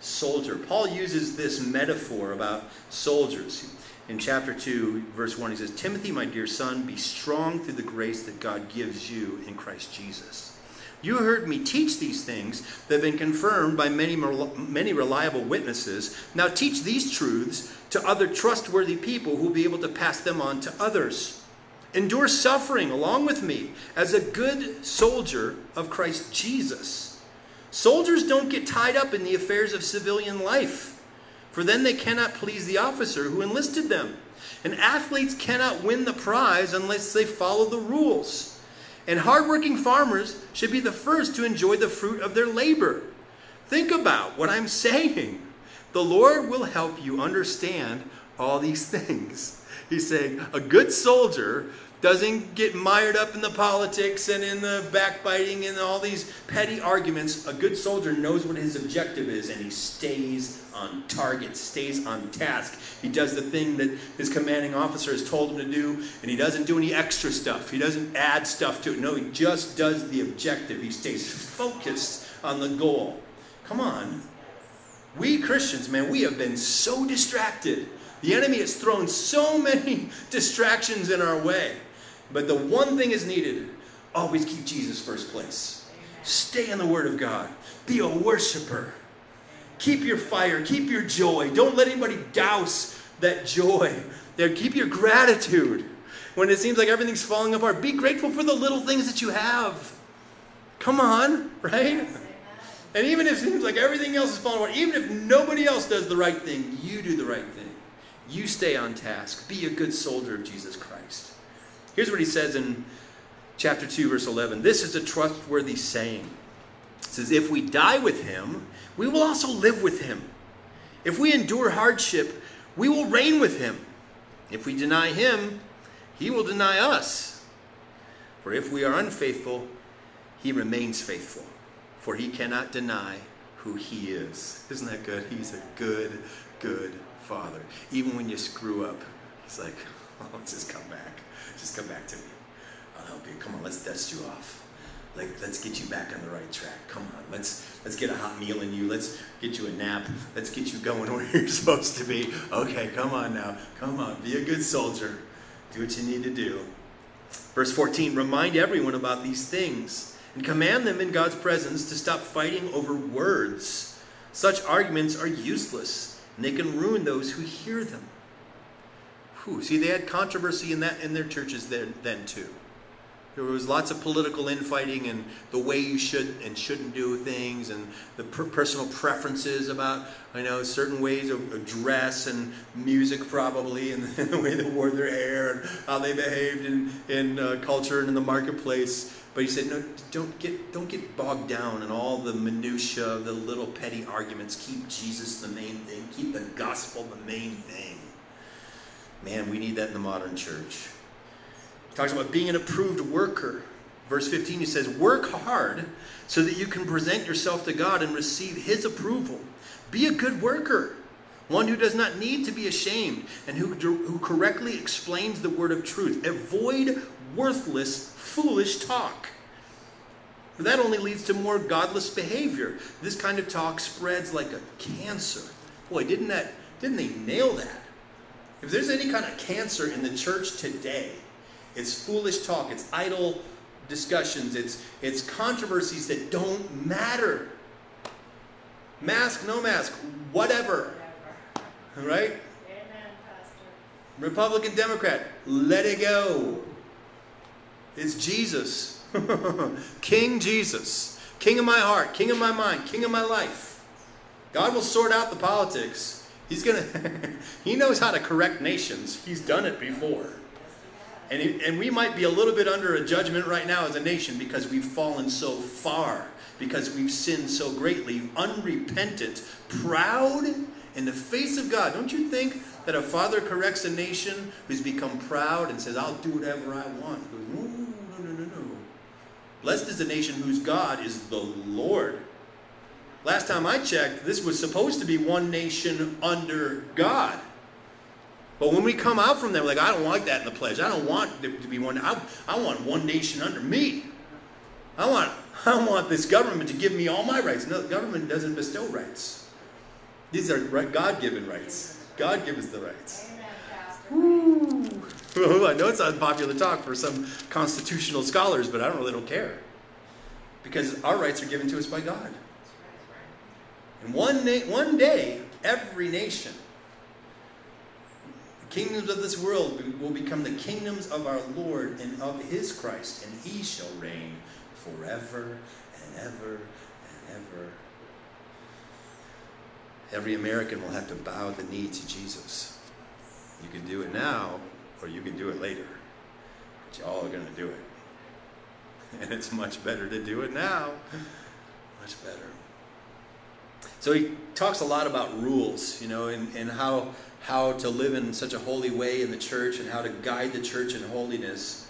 soldier. Paul uses this metaphor about soldiers. In chapter 2, verse 1, he says, Timothy, my dear son, be strong through the grace that God gives you in Christ Jesus. You heard me teach these things that have been confirmed by many, many reliable witnesses. Now teach these truths to other trustworthy people who will be able to pass them on to others. Endure suffering along with me as a good soldier of Christ Jesus. Soldiers don't get tied up in the affairs of civilian life, for then they cannot please the officer who enlisted them. And athletes cannot win the prize unless they follow the rules. And hardworking farmers should be the first to enjoy the fruit of their labor. Think about what I'm saying. The Lord will help you understand all these *laughs* things. He's saying a good soldier doesn't get mired up in the politics and in the backbiting and all these petty arguments. A good soldier knows what his objective is and he stays on target, stays on task. He does the thing that his commanding officer has told him to do, and he doesn't do any extra stuff. He doesn't add stuff to it. No, he just does the objective. He stays focused on the goal. Come on. We Christians, man, we have been so distracted. The enemy has thrown so *laughs* many distractions in our way. But the one thing is needed always keep Jesus first place. Stay in the Word of God. Be a worshiper. Keep your fire. Keep your joy. Don't let anybody douse that joy. Keep your gratitude. When it seems like everything's falling apart, be grateful for the little things that you have. Come on, right? And even if it seems like everything else is falling apart, even if nobody else does the right thing, you do the right thing. You stay on task. Be a good soldier of Jesus Christ. Here's what he says in chapter 2, verse 11. This is a trustworthy saying. It says, If we die with him, we will also live with him. If we endure hardship, we will reign with him. If we deny him, he will deny us. For if we are unfaithful, he remains faithful, for he cannot deny who he is. Isn't that good? He's a good, good father. Even when you screw up, he's like, *laughs* just come back. Just come back to me. I'll help you. Come on, let's dust you off. Like, let's get you back on the right track. Come on, let's let's get a hot meal in you. Let's get you a nap. Let's get you going *laughs* where you're supposed to be. Okay, come on now. Come on, be a good soldier. Do what you need to do. Verse 14, remind everyone about these things and command them in God's presence to stop fighting over words. Such arguments are useless, and they can ruin those who hear them. Whew. See, they had controversy in that in their churches then, too. There was lots of political infighting and the way you should and shouldn't do things, and the per- personal preferences about you know certain ways of, of dress and music probably, and, *laughs* the way they wore their hair and how they behaved in in uh, culture and in the marketplace. But he said, no, don't get don't get bogged down in all the minutia, the little petty arguments. Keep Jesus the main thing. Keep the gospel the main thing. Man, we need that in the modern church. He talks about being an approved worker. Verse 15, he says, Work hard so that you can present yourself to God and receive His approval. Be a good worker, one who does not need to be ashamed and who, who correctly explains the word of truth. Avoid worthless, foolish talk. For that only leads to more godless behavior. This kind of talk spreads like a cancer. Boy, didn't that didn't they nail that? If there's any kind of cancer in the church today, it's foolish talk, it's idle discussions, it's, it's controversies that don't matter. Mask, no mask, whatever. Right? Amen, Pastor. Republican, Democrat, let it go. It's Jesus. *laughs* King Jesus, King of my heart, King of my mind, King of my life. God will sort out the politics. He's gonna. *laughs* he knows how to correct nations. He's done it before. And, he, and we might be a little bit under a judgment right now as a nation because we've fallen so far, because we've sinned so greatly, unrepentant, proud in the face of God. Don't you think that a father corrects a nation who's become proud and says, I'll do whatever I want? Goes, no, no, no, no, no. Blessed is the nation whose God is the Lord. Last time I checked, this was supposed to be one nation under God. But when we come out from there, like, I don't like that in the pledge. I don't want to be one. I, I want one nation under me. I want, *laughs* I want this government to give me all my rights. No, the government doesn't bestow rights. These are God given rights. God gives us the rights. *laughs* I know it's unpopular talk for some constitutional scholars, but I don't really don't care. Because our rights are given to us by God. And one, na- one day, every nation, the kingdoms of this world will become the kingdoms of our Lord and of his Christ, and he shall reign forever and ever and ever. Every American will have to bow the knee to Jesus. You can do it now, or you can do it later. But y'all are going to do it. *laughs* And it's much better to do it now. Much better. So he talks a lot about rules, you know, and, and how, how to live in such a holy way in the church and how to guide the church in holiness.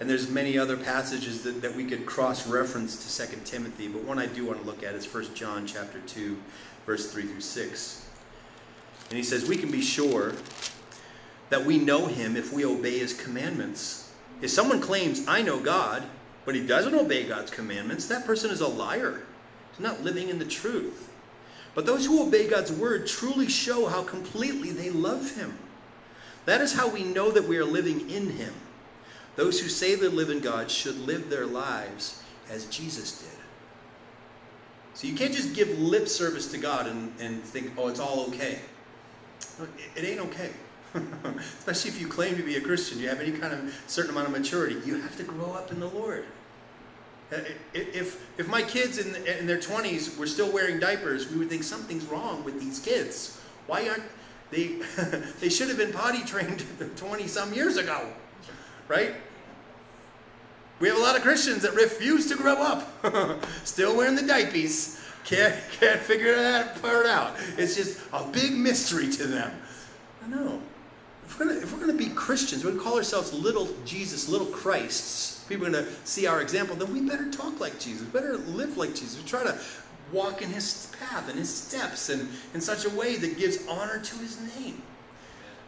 And there's many other passages that, that we could cross-reference to 2 Timothy, but one I do want to look at is 1 John chapter 2, verse 3 through 6. And he says, We can be sure that we know him if we obey his commandments. If someone claims, I know God, but he doesn't obey God's commandments, that person is a liar. He's not living in the truth. But those who obey God's word truly show how completely they love him. That is how we know that we are living in him. Those who say they live in God should live their lives as Jesus did. So you can't just give lip service to God and, and think, oh, it's all okay. It, it ain't okay. *laughs* Especially if you claim to be a Christian, you have any kind of certain amount of maturity. You have to grow up in the Lord. Uh, if, if my kids in, in their 20s were still wearing diapers, we would think something's wrong with these kids. Why aren't they? *laughs* they should have been potty trained *laughs* 20 some years ago, right? We have a lot of Christians that refuse to grow up, *laughs* still wearing the diapers. Can't, can't figure that part out. It's just a big mystery to them. I know. If we're, we're gonna be Christians, we call ourselves little Jesus, little Christs, people are gonna see our example, then we better talk like Jesus, better live like Jesus. We try to walk in his path and his steps and in such a way that gives honor to his name.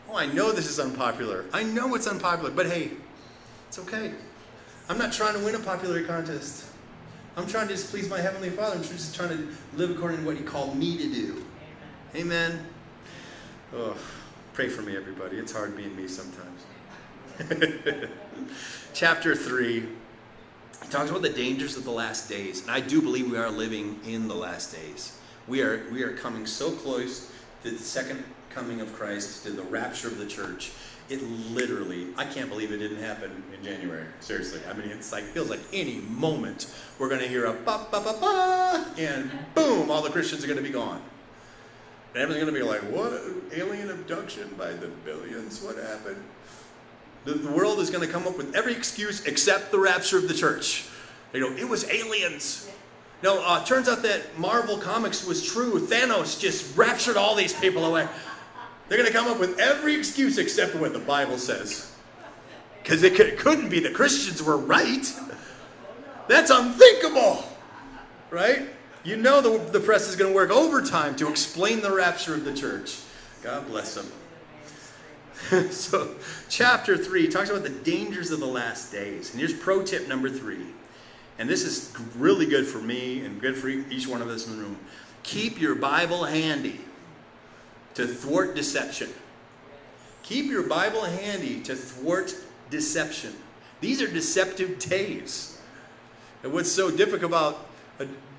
Oh, I know this is unpopular. I know it's unpopular, but hey, it's okay. I'm not trying to win a popularity contest. I'm trying to just please my Heavenly Father. I'm just trying to live according to what He called me to do. Amen. Oh, pray for me, everybody. It's hard being me sometimes. *laughs* Chapter 3. He talks about the dangers of the last days. And I do believe we are living in the last days. We are, we are coming so close to the second coming of Christ, to the rapture of the church. It literally, I can't believe it didn't happen in January. Seriously. I mean, it's like, feels like any moment we're going to hear a ba ba ba ba, and boom, all the Christians are going to be gone. And everyone's going to be like, what? Alien abduction by the billions? What happened? The, the world is going to come up with every excuse except the rapture of the church. You know, it was aliens. No, uh, turns out that Marvel Comics was true. Thanos just raptured all these people away. They're going to come up with every excuse except what the Bible says. Because it, it couldn't be the Christians were right. That's unthinkable, right? You know the, the press is going to work overtime to explain the rapture of the church. God bless them. *laughs* so, chapter 3 talks about the dangers of the last days. And here's pro tip number 3. And this is really good for me and good for each one of us in the room. Keep your Bible handy to thwart deception. Keep your Bible handy to thwart deception. These are deceptive days. And what's so difficult about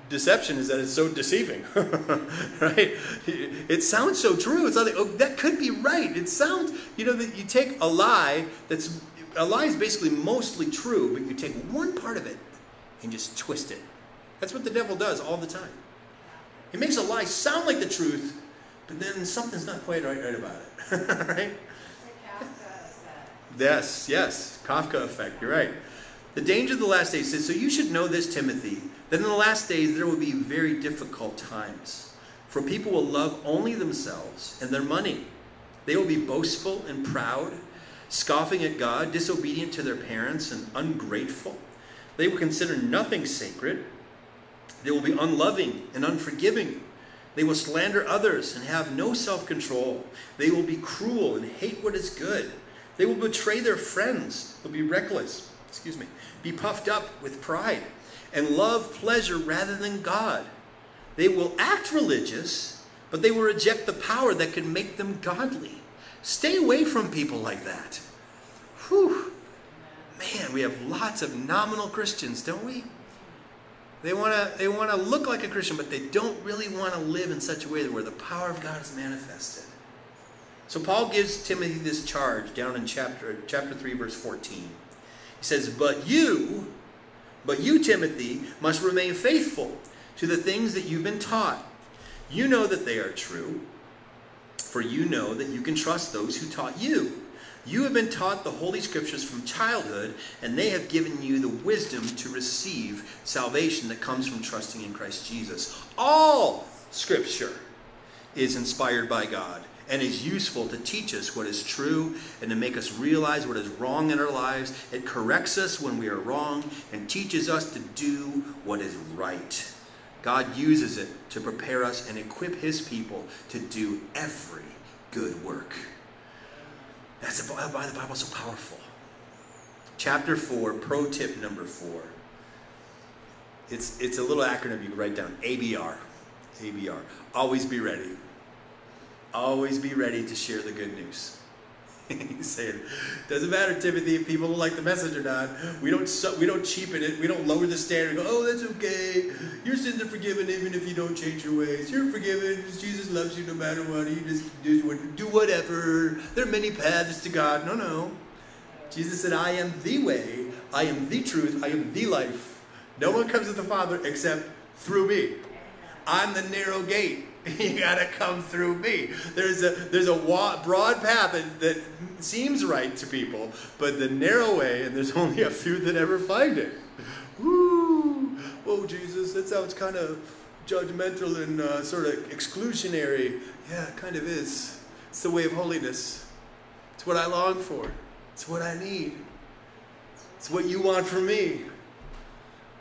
deception is that it's so deceiving, *laughs* right? It sounds so true. It's like, oh, that could be right. It sounds, you know, that you take a lie that's, a lie is basically mostly true, but you take one part of it and just twist it. That's what the devil does all the time. He makes a lie sound like the truth, but then something's not quite right, right about it. *laughs* right? Yes, yes. Kafka effect. You're right. The danger of the last days says, So you should know this, Timothy, that in the last days there will be very difficult times. For people will love only themselves and their money. They will be boastful and proud, scoffing at God, disobedient to their parents, and ungrateful. They will consider nothing sacred. They will be unloving and unforgiving. They will slander others and have no self control. They will be cruel and hate what is good. They will betray their friends. They'll be reckless, excuse me, be puffed up with pride, and love pleasure rather than God. They will act religious, but they will reject the power that can make them godly. Stay away from people like that. Whew. Man, we have lots of nominal Christians, don't we? They want to they want to look like a Christian, but they don't really want to live in such a way where the power of God is manifested. So Paul gives Timothy this charge down in chapter chapter 3 verse 14. He says, "But you, but you Timothy must remain faithful to the things that you've been taught. You know that they are true, for you know that you can trust those who taught you." You have been taught the Holy Scriptures from childhood, and they have given you the wisdom to receive salvation that comes from trusting in Christ Jesus. All Scripture is inspired by God and is useful to teach us what is true and to make us realize what is wrong in our lives. It corrects us when we are wrong and teaches us to do what is right. God uses it to prepare us and equip His people to do every good work. That's why the Bible's so powerful. Chapter 4, pro tip number 4. It's, it's a little acronym you can write down ABR. ABR. Always be ready. Always be ready to share the good news. *laughs* He's saying, doesn't matter, Timothy, if people don't like the message or not. We don't we don't cheapen it. We don't lower the standard. go, oh, that's okay. Your sins are forgiven even if you don't change your ways. You're forgiven. Jesus loves you no matter what. You just do, do whatever. There are many paths to God. No, no. Jesus said, I am the way. I am the truth. I am the life. No one comes to the Father except through me. I'm the narrow gate. *laughs* you got to come through me. There's a there's a broad path that, that seems right to people, but the narrow way, and there's *laughs* only a few that ever find it. Woo! Oh, Jesus, that sounds kind of judgmental and uh, sort of exclusionary. Yeah, it kind of is. It's the way of holiness. It's what I long for. It's what I need. It's what you want from me.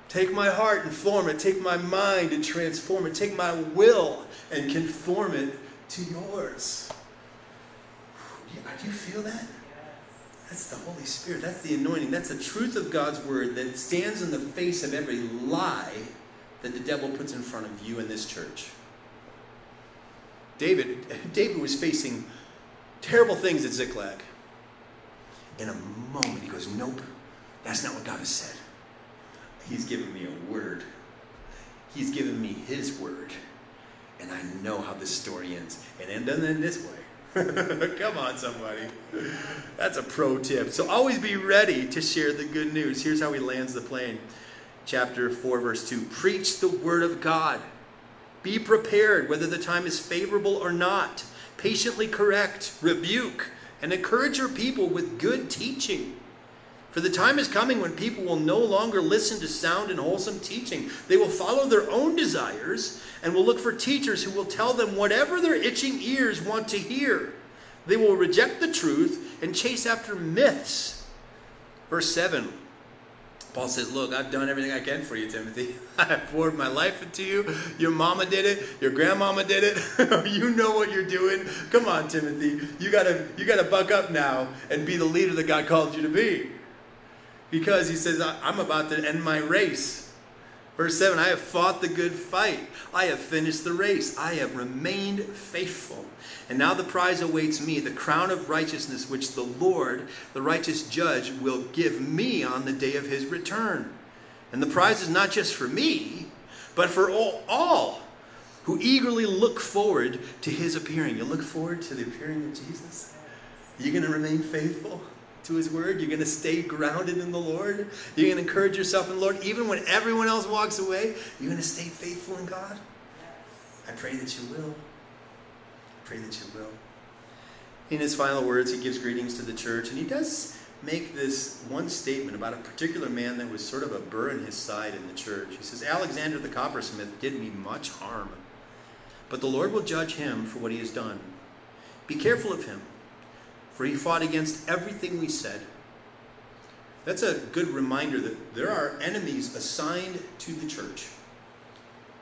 Take my heart and form it. Take my mind and transform it. Take my will and conform it to yours. Do you feel that? That's the Holy Spirit. That's the anointing. That's the truth of God's word that stands in the face of every lie that the devil puts in front of you in this church. David, *laughs* David was facing terrible things at Ziklag. In a moment, he goes, Nope, that's not what God has said. He's given me a word. He's given me his word. And I know how this story ends. And it doesn't end this way. *laughs* Come on, somebody. That's a pro tip. So always be ready to share the good news. Here's how he lands the plane. Chapter 4, verse 2. Preach the word of God. Be prepared, whether the time is favorable or not. Patiently correct, rebuke, and encourage your people with good teaching. For the time is coming when people will no longer listen to sound and wholesome teaching. They will follow their own desires and will look for teachers who will tell them whatever their itching ears want to hear. They will reject the truth and chase after myths. Verse 7 Paul says, Look, I've done everything I can for you, Timothy. *laughs* I've poured my life into you. Your mama did it. Your grandmama did it. *laughs* you know what you're doing. Come on, Timothy. You gotta you gotta buck up now and be the leader that God called you to be because he says, I'm about to end my race. Verse 7 I have fought the good fight. I have finished the race. I have remained faithful. And now the prize awaits me, the crown of righteousness, which the Lord, the righteous judge, will give me on the day of his return. And the prize is not just for me, but for all, all who eagerly look forward to his appearing. You look forward to the appearing of Jesus? You're going to remain faithful? To His Word? You're going to stay grounded in the Lord? You're going to encourage yourself in the Lord even when everyone else walks away? You're going to stay faithful in God? I pray that you will. I pray that you will. In his final words, he gives greetings to the church, and he does make this one statement about a particular man that was sort of a burr in his side in the church. He says, Alexander the coppersmith did me much harm, but the Lord will judge him for what he has done. Be careful of him, for he fought against everything we said. That's a good reminder that there are enemies assigned to the church.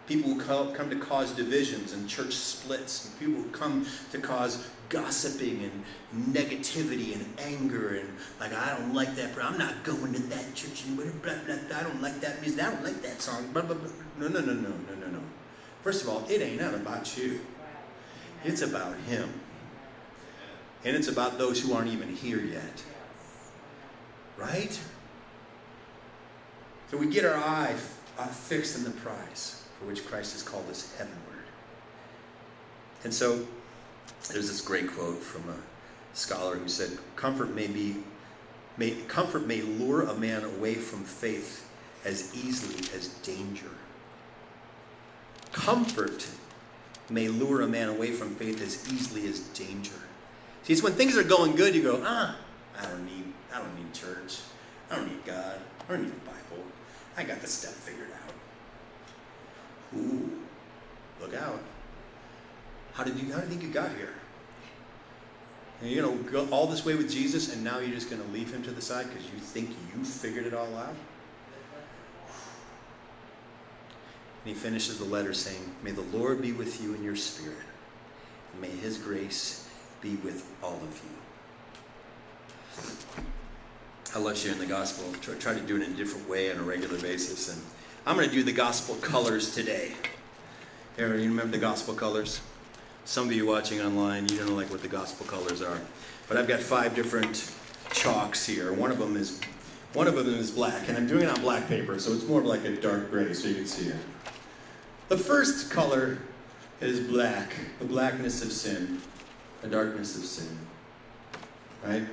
People who come to cause divisions and church splits. And people who come to cause gossiping and negativity and anger and like I don't like that. I'm not going to that church and blah blah blah. I don't like that music. I don't like that song. Blah blah blah. No no no no no no no. First of all, it ain't not about you. It's about Him, and it's about those who aren't even here yet. Right? So we get our eye uh, fixed on the prize for which Christ has called us heavenward. And so there's this great quote from a scholar who said, "Comfort may be, may, comfort may lure a man away from faith as easily as danger. Comfort may lure a man away from faith as easily as danger. See, it's when things are going good, you go, ah, I don't need, I don't need church, I don't need God, I don't need the Bible, I got this stuff figured out. Ooh, look out. How did you, how do you think you got here? And, you know, go all this way with Jesus, and now you're just going to leave him to the side because you think you figured it all out? And he finishes the letter saying, May the Lord be with you in your spirit, and may his grace be with all of you. I love sharing the gospel. Try, try to do it in a different way on a regular basis. And I'm going to do the gospel colors today. Aaron, you remember the gospel colors? Some of you watching online, you don't know like what the gospel colors are. But I've got five different chalks here. One of them is one of them is black, and I'm doing it on black paper, so it's more of like a dark gray, so you can see it. The first color is black, the blackness of sin, the darkness of sin. Right?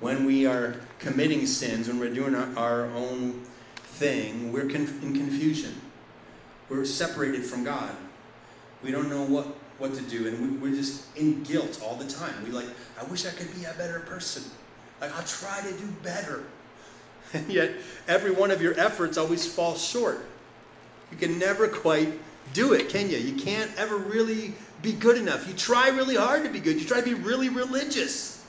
When we are committing sins, when we're doing our own thing, we're in confusion. We're separated from God. We don't know what what to do, and we, are just in guilt all the time. We like, I wish I could be a better person. Like, I'll try to do better. *laughs* And yet, every one of your efforts always falls short. You can never quite do it, can you? You can't ever really be good enough. You try really hard to be good, you try to be really religious.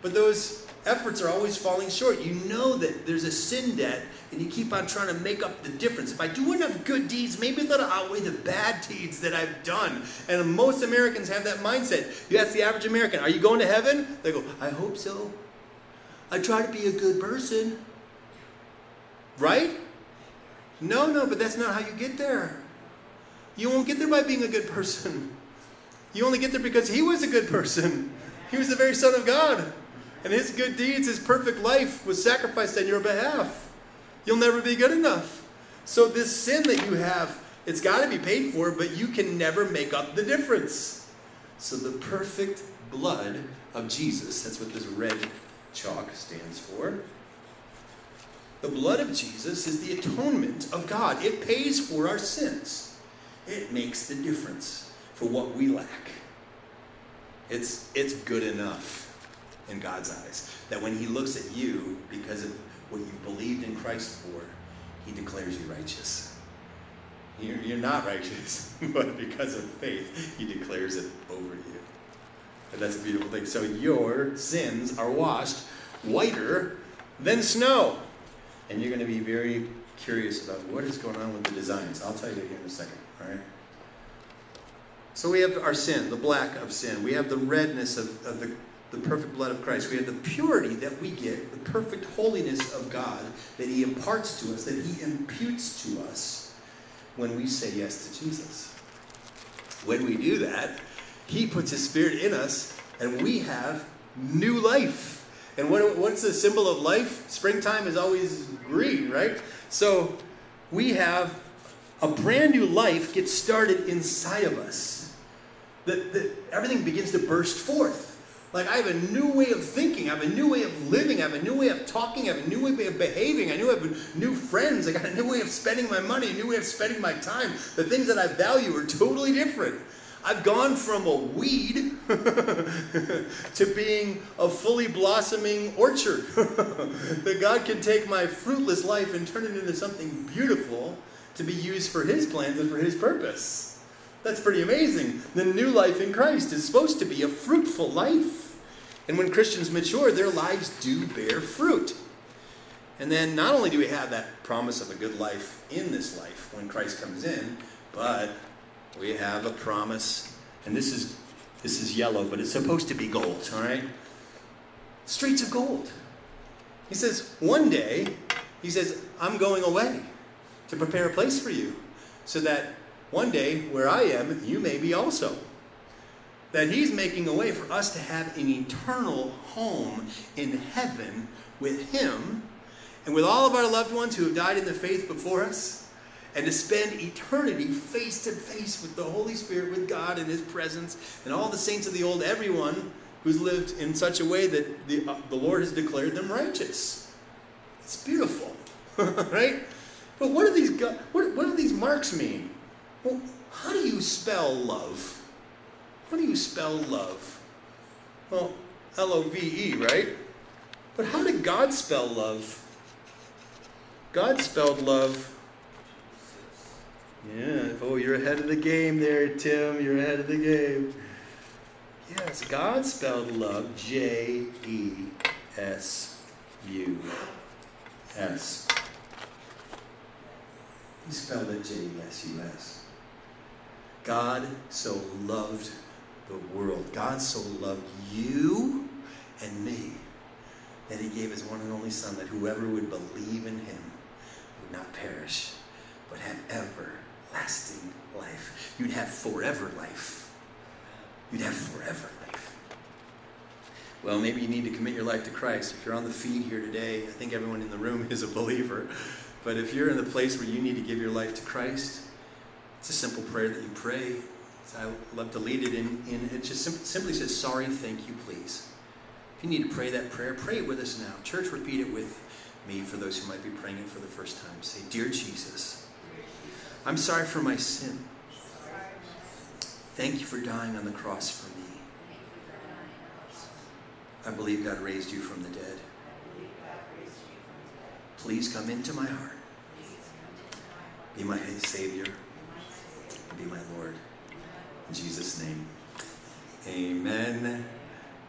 But those efforts are always falling short. You know that there's a sin debt, and you keep on trying to make up the difference. If I do enough good deeds, maybe that'll outweigh the bad deeds that I've done. And most Americans have that mindset. You ask the average American, Are you going to heaven? They go, I hope so. I try to be a good person. Right? No, no, but that's not how you get there. You won't get there by being a good person. *laughs* You only get there because he was a good person. He was the very Son of God and his good deeds, his perfect life was sacrificed on your behalf. You'll never be good enough. So, this sin that you have, it's got to be paid for, but you can never make up the difference. So, the perfect blood of Jesus, that's what this red chalk stands for. The blood of Jesus is the atonement of God. It pays for our sins. It makes the difference for what we lack. It's, it's good enough in God's eyes. That when He looks at you because of what you believed in Christ for, He declares you righteous. You're, you're not righteous, *laughs* but because of faith, He declares it over you. And that's a beautiful thing. So your sins are washed whiter than snow. And you're going to be very curious about what is going on with the designs. I'll tell you here in a second, all right? So we have our sin, the black of sin. We have the redness of, of the the perfect blood of Christ. We have the purity that we get, the perfect holiness of God that He imparts to us, that He imputes to us when we say yes to Jesus. When we do that, He puts His Spirit in us, and we have new life. And what, what's the symbol of life? Springtime is always green, right? So we have a brand new life gets started inside of us. That, that everything begins to burst forth Like I have a new way of thinking, I have a new way of living, I have a new way of talking, I have a new way of behaving, I knew I have new friends, I got a new way of spending my money, a new way of spending my time. The things that I value are totally different. I've gone from a weed *laughs* to being a fully blossoming orchard. *laughs* that God can take my fruitless life and turn it into something beautiful to be used for His plans and for His purpose. That's pretty amazing. The new life in Christ is supposed to be a fruitful life. And when Christians mature, their lives do bear fruit. And then not only do we have that promise of a good life in this life when Christ comes in, but we have a promise, and this is this is yellow, but it's supposed to be gold, all right? Streets of gold. He says, one day, he says, I'm going away to prepare a place for you, so that one day where I am, you may be also. That he's making a way for us to have an eternal home in heaven with him and with all of our loved ones who have died in the faith before us and to spend eternity face to face with the Holy Spirit, with God in His presence, and all the saints of the old, everyone who's lived in such a way that the, uh, the Lord has declared them righteous. It's beautiful, *laughs* right? But what do these what, what do these marks mean? Well, how do you spell love? How do you spell love? Well, L O V E, right? But how did God spell love? God spelled love yeah. Oh, you're ahead of the game there, Tim. You're ahead of the game. Yes, God spelled love J E S U S. He spelled it J E S U S. God so loved the world. God so loved you and me that he gave his one and only Son that whoever would believe in him would not perish but have everlasting life. You'd have forever life. You'd have forever life. Well, maybe you need to commit your life to Christ. If you're on the feed here today, I think everyone in the room is a believer. But if you're in the place where you need to give your life to Christ, it's a simple prayer that you pray. I love to lead it in, in it just simply says, sorry, thank you, please. If you need to pray that prayer, pray it with us now. Church, repeat it with me for those who might be praying it for the first time. Say, Dear Jesus, I'm sorry for my sin. Thank you for dying on the cross for me. I believe God raised you from the dead. Please come into my heart. Be my Savior. Be my Lord. In Jesus' name. Amen.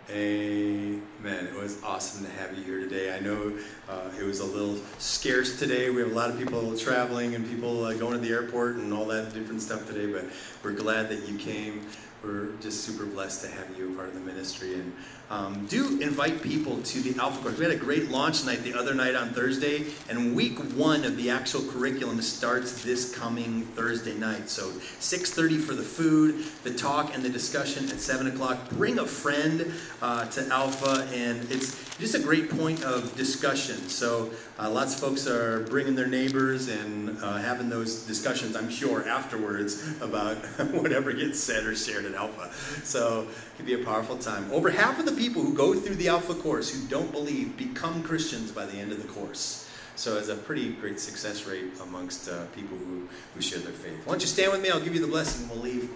Amen. It was awesome to have you here today. I know uh, it was a little scarce today. We have a lot of people traveling and people uh, going to the airport and all that different stuff today, but we're glad that you came. We're just super blessed to have you a part of the ministry. And um, do invite people to the Alpha course. We had a great launch night the other night on Thursday, and week one of the actual curriculum starts this coming Thursday night. So 6:30 for the food, the talk, and the discussion at 7 o'clock. Bring a friend uh, to Alpha, and it's just a great point of discussion. So uh, lots of folks are bringing their neighbors and uh, having those discussions. I'm sure afterwards about *laughs* whatever gets said or shared at Alpha. So it can be a powerful time. Over half of the people who go through the Alpha course who don't believe become Christians by the end of the course. So it's a pretty great success rate amongst uh, people who, who share their faith. Why don't you stand with me? I'll give you the blessing. We'll leave.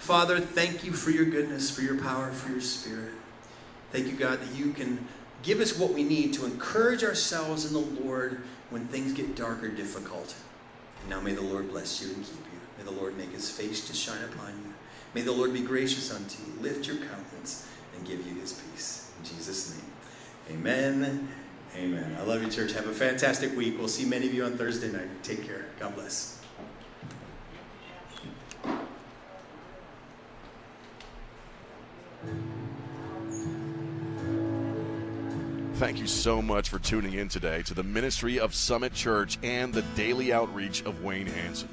Father, thank you for your goodness, for your power, for your spirit. Thank you, God, that you can give us what we need to encourage ourselves in the Lord when things get dark or difficult. And now may the Lord bless you and keep you. May the Lord make his face to shine upon you. May the Lord be gracious unto you, lift your countenance, and give you his peace. In Jesus' name. Amen. Amen. I love you, church. Have a fantastic week. We'll see many of you on Thursday night. Take care. God bless. Thank you so much for tuning in today to the ministry of Summit Church and the daily outreach of Wayne Hanson.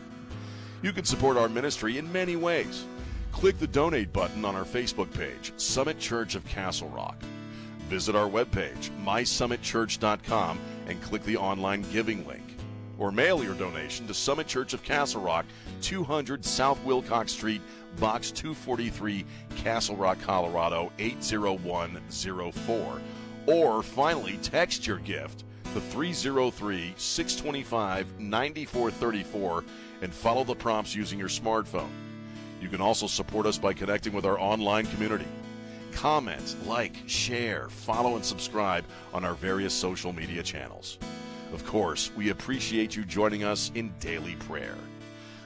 You can support our ministry in many ways. Click the donate button on our Facebook page, Summit Church of Castle Rock. Visit our webpage, mysummitchurch.com, and click the online giving link. or mail your donation to Summit Church of Castle Rock, 200 South Wilcox Street, Box 243, Castle Rock, Colorado 80104. Or finally, text your gift to 303 625 9434 and follow the prompts using your smartphone. You can also support us by connecting with our online community. Comment, like, share, follow, and subscribe on our various social media channels. Of course, we appreciate you joining us in daily prayer.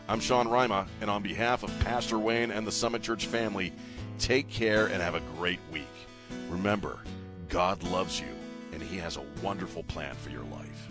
I'm Sean Rima, and on behalf of Pastor Wayne and the Summit Church family, take care and have a great week. Remember, God loves you, and He has a wonderful plan for your life.